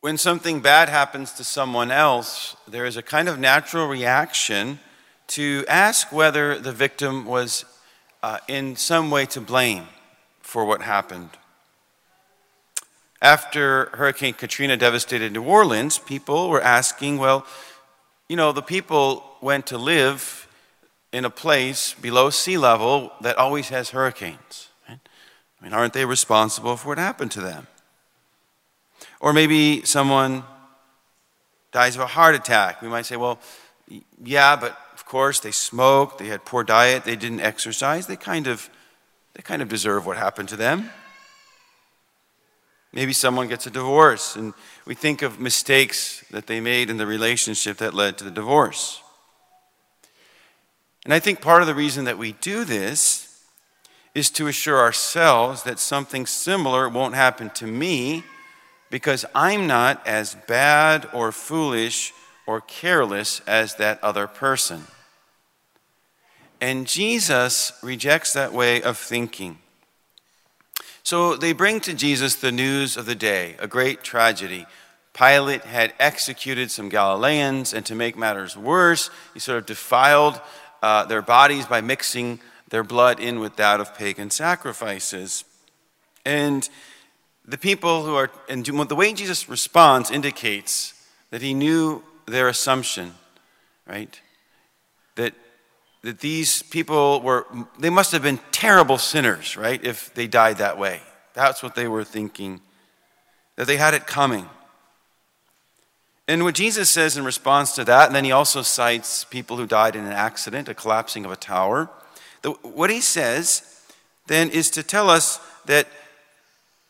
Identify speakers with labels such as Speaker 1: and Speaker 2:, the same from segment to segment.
Speaker 1: When something bad happens to someone else, there is a kind of natural reaction to ask whether the victim was uh, in some way to blame for what happened. After Hurricane Katrina devastated New Orleans, people were asking, well, you know, the people went to live in a place below sea level that always has hurricanes. Right? I mean, aren't they responsible for what happened to them? Or maybe someone dies of a heart attack. We might say, well, yeah, but of course they smoked, they had poor diet, they didn't exercise. They kind of, they kind of deserve what happened to them. Maybe someone gets a divorce and we think of mistakes that they made in the relationship that led to the divorce. And I think part of the reason that we do this is to assure ourselves that something similar won't happen to me because I'm not as bad or foolish or careless as that other person. And Jesus rejects that way of thinking. So they bring to Jesus the news of the day, a great tragedy. Pilate had executed some Galileans, and to make matters worse, he sort of defiled uh, their bodies by mixing their blood in with that of pagan sacrifices. And the people who are, and the way Jesus responds indicates that he knew their assumption, right? That, that these people were, they must have been terrible sinners, right? If they died that way. That's what they were thinking, that they had it coming. And what Jesus says in response to that, and then he also cites people who died in an accident, a collapsing of a tower. The, what he says then is to tell us that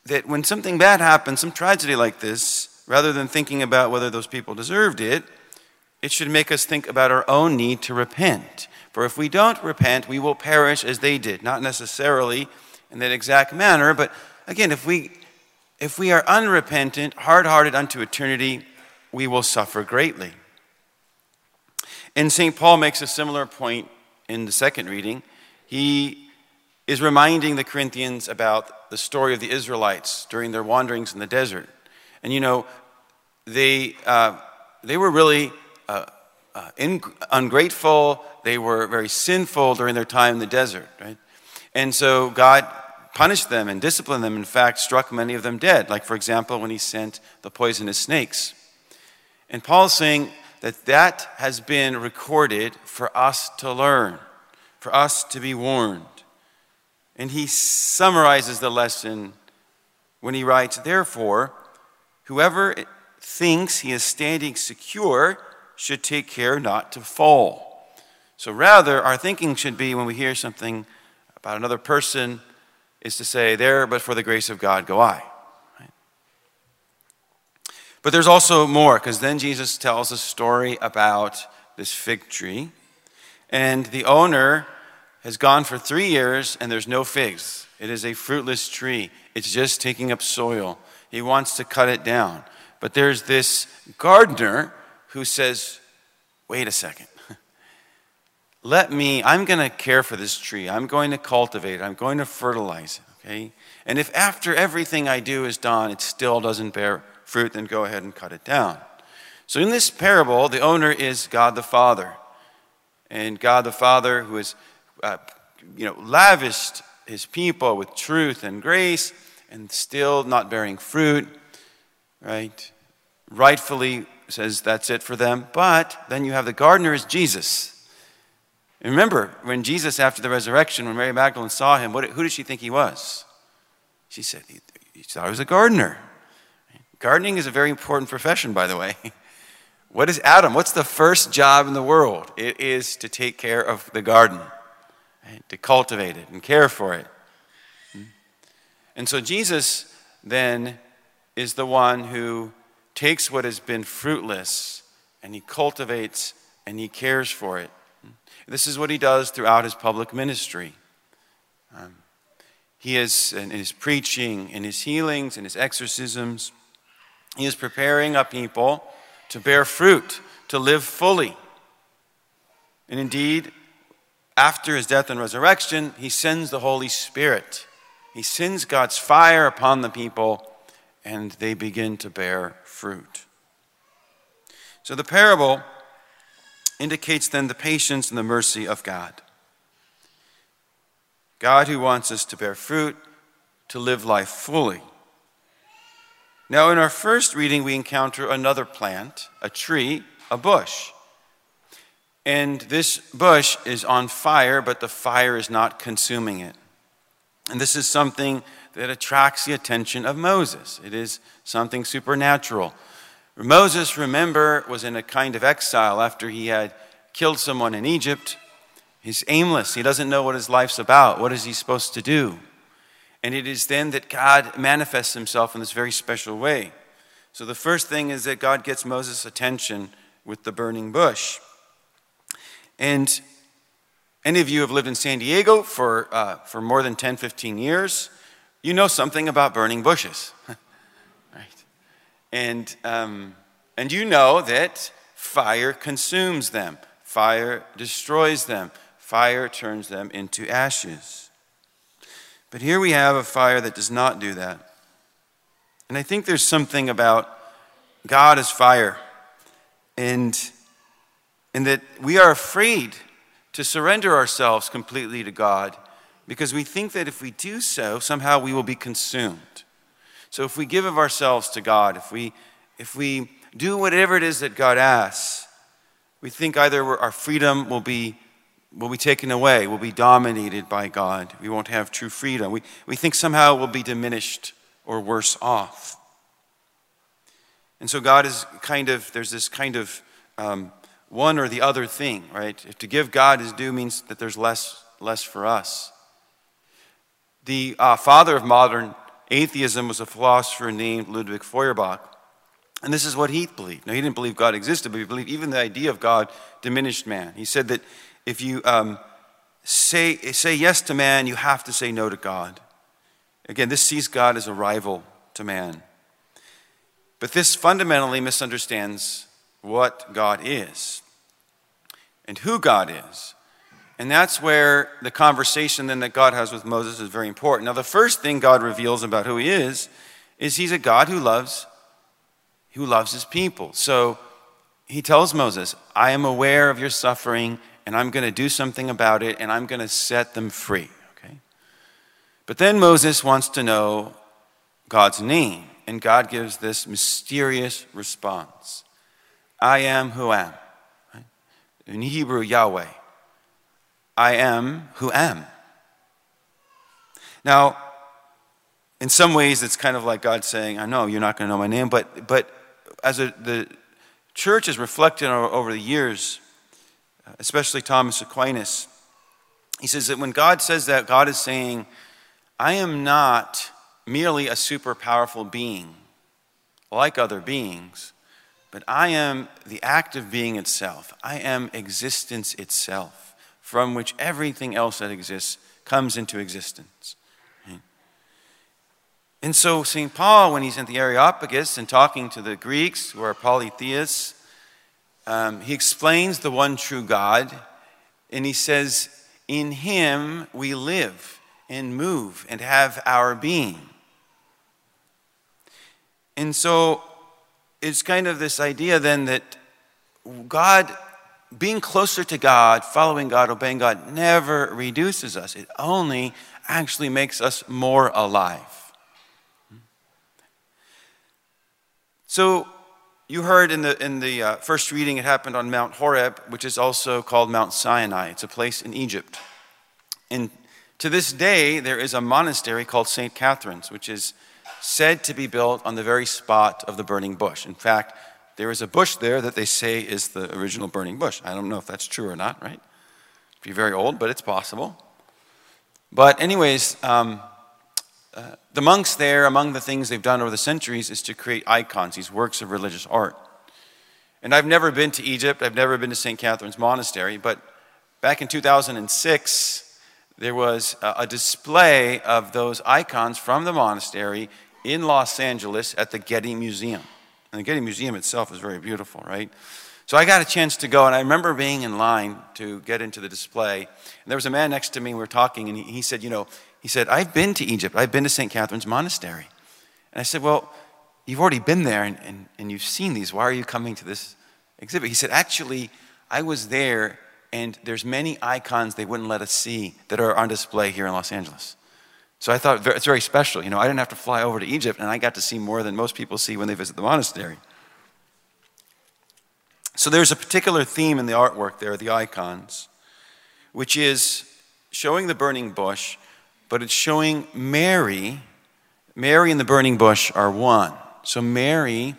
Speaker 1: that when something bad happens, some tragedy like this, rather than thinking about whether those people deserved it, it should make us think about our own need to repent. For if we don't repent, we will perish as they did. Not necessarily in that exact manner, but again, if we, if we are unrepentant, hard hearted unto eternity, we will suffer greatly. And St. Paul makes a similar point in the second reading. He is reminding the Corinthians about the story of the Israelites during their wanderings in the desert. And you know, they, uh, they were really uh, uh, in, ungrateful, they were very sinful during their time in the desert, right? And so God punished them and disciplined them, in fact, struck many of them dead, like, for example, when he sent the poisonous snakes. And Paul's saying that that has been recorded for us to learn, for us to be warned. And he summarizes the lesson when he writes, Therefore, whoever thinks he is standing secure should take care not to fall. So rather, our thinking should be when we hear something about another person, is to say, There, but for the grace of God, go I. But there's also more, because then Jesus tells a story about this fig tree. And the owner has gone for three years and there's no figs. It is a fruitless tree, it's just taking up soil. He wants to cut it down. But there's this gardener who says, wait a second. Let me, I'm going to care for this tree. I'm going to cultivate it. I'm going to fertilize it, okay? And if after everything I do is done, it still doesn't bear fruit, then go ahead and cut it down. So in this parable, the owner is God the Father. And God the Father, who is uh, you know, lavished his people with truth and grace and still not bearing fruit, right? Rightfully says that's it for them. But then you have the gardener is Jesus. And remember, when Jesus, after the resurrection, when Mary Magdalene saw him, what, who did she think he was? She said, he, he thought he was a gardener. Gardening is a very important profession, by the way. What is Adam? What's the first job in the world? It is to take care of the garden right? to cultivate it and care for it. And so Jesus then is the one who takes what has been fruitless and he cultivates and he cares for it. This is what he does throughout his public ministry. Um, he is in his preaching, in his healings, in his exorcisms. He is preparing a people to bear fruit, to live fully. And indeed, after his death and resurrection, he sends the Holy Spirit. He sends God's fire upon the people, and they begin to bear fruit. So the parable indicates then the patience and the mercy of God. God who wants us to bear fruit, to live life fully. Now, in our first reading, we encounter another plant, a tree, a bush. And this bush is on fire, but the fire is not consuming it. And this is something that attracts the attention of Moses. It is something supernatural. Moses, remember, was in a kind of exile after he had killed someone in Egypt. He's aimless. He doesn't know what his life's about. What is he supposed to do? And it is then that God manifests himself in this very special way. So the first thing is that God gets Moses' attention with the burning bush. And any of you have lived in San Diego for, uh, for more than 10, 15 years, you know something about burning bushes. right? And, um, and you know that fire consumes them, fire destroys them, fire turns them into ashes. But here we have a fire that does not do that. And I think there's something about God as fire and, and that we are afraid to surrender ourselves completely to God because we think that if we do so, somehow we will be consumed. So if we give of ourselves to God, if we, if we do whatever it is that God asks, we think either our freedom will be, will be taken away, will be dominated by God. We won't have true freedom. We, we think somehow we'll be diminished or worse off. And so God is kind of, there's this kind of um, one or the other thing, right? If to give God his due means that there's less, less for us. The uh, father of modern atheism was a philosopher named Ludwig Feuerbach. And this is what he believed. Now, he didn't believe God existed, but he believed even the idea of God diminished man. He said that if you um, say, say yes to man, you have to say no to God. Again, this sees God as a rival to man. But this fundamentally misunderstands what God is and who God is. And that's where the conversation then that God has with Moses is very important. Now, the first thing God reveals about who he is is he's a God who loves who loves his people. So he tells Moses, I am aware of your suffering and I'm going to do something about it and I'm going to set them free. Okay? But then Moses wants to know God's name, and God gives this mysterious response I am who am. In Hebrew, Yahweh. I am who am. Now, in some ways, it's kind of like God saying, I know you're not going to know my name, but, but as a, the church has reflected over the years, especially Thomas Aquinas, he says that when God says that, God is saying, I am not merely a super powerful being like other beings, but I am the act of being itself. I am existence itself from which everything else that exists comes into existence. And so, St. Paul, when he's in the Areopagus and talking to the Greeks who are polytheists, um, he explains the one true God, and he says, In him we live and move and have our being. And so, it's kind of this idea then that God being closer to God, following God, obeying God, never reduces us. It only actually makes us more alive. So, you heard in the, in the uh, first reading, it happened on Mount Horeb, which is also called Mount Sinai. It's a place in Egypt. And to this day, there is a monastery called St. Catherine's, which is said to be built on the very spot of the burning bush. In fact, there is a bush there that they say is the original burning bush. I don't know if that's true or not, right? It'd be very old, but it's possible. But, anyways, um, uh, the monks there, among the things they've done over the centuries, is to create icons, these works of religious art. And I've never been to Egypt, I've never been to St. Catherine's Monastery, but back in 2006, there was a display of those icons from the monastery in Los Angeles at the Getty Museum. And the Getty Museum itself is very beautiful, right? So I got a chance to go, and I remember being in line to get into the display. And there was a man next to me, we were talking, and he, he said, You know, he said, I've been to Egypt, I've been to St. Catherine's Monastery. And I said, Well, You've already been there and, and, and you've seen these. Why are you coming to this exhibit? He said, Actually, I was there and there's many icons they wouldn't let us see that are on display here in Los Angeles. So I thought it's very special. You know, I didn't have to fly over to Egypt, and I got to see more than most people see when they visit the monastery. So there's a particular theme in the artwork there, the icons, which is showing the burning bush, but it's showing Mary. Mary and the burning bush are one. So Mary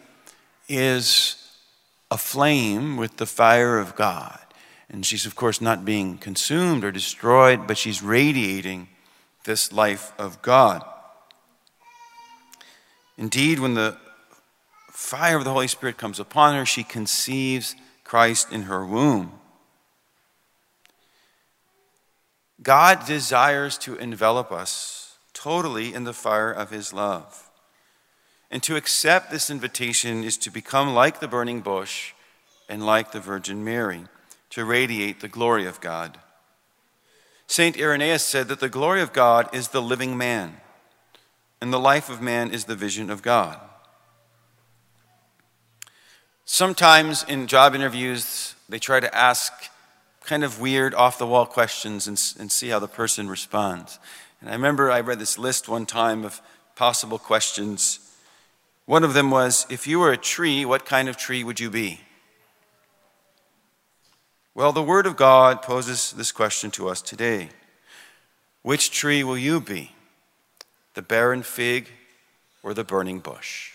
Speaker 1: is aflame with the fire of God. And she's, of course, not being consumed or destroyed, but she's radiating this life of God. Indeed, when the fire of the Holy Spirit comes upon her, she conceives Christ in her womb. God desires to envelop us totally in the fire of his love. And to accept this invitation is to become like the burning bush and like the Virgin Mary, to radiate the glory of God. St. Irenaeus said that the glory of God is the living man, and the life of man is the vision of God. Sometimes in job interviews, they try to ask kind of weird, off the wall questions and, and see how the person responds. And I remember I read this list one time of possible questions. One of them was If you were a tree, what kind of tree would you be? Well, the Word of God poses this question to us today Which tree will you be? The barren fig or the burning bush?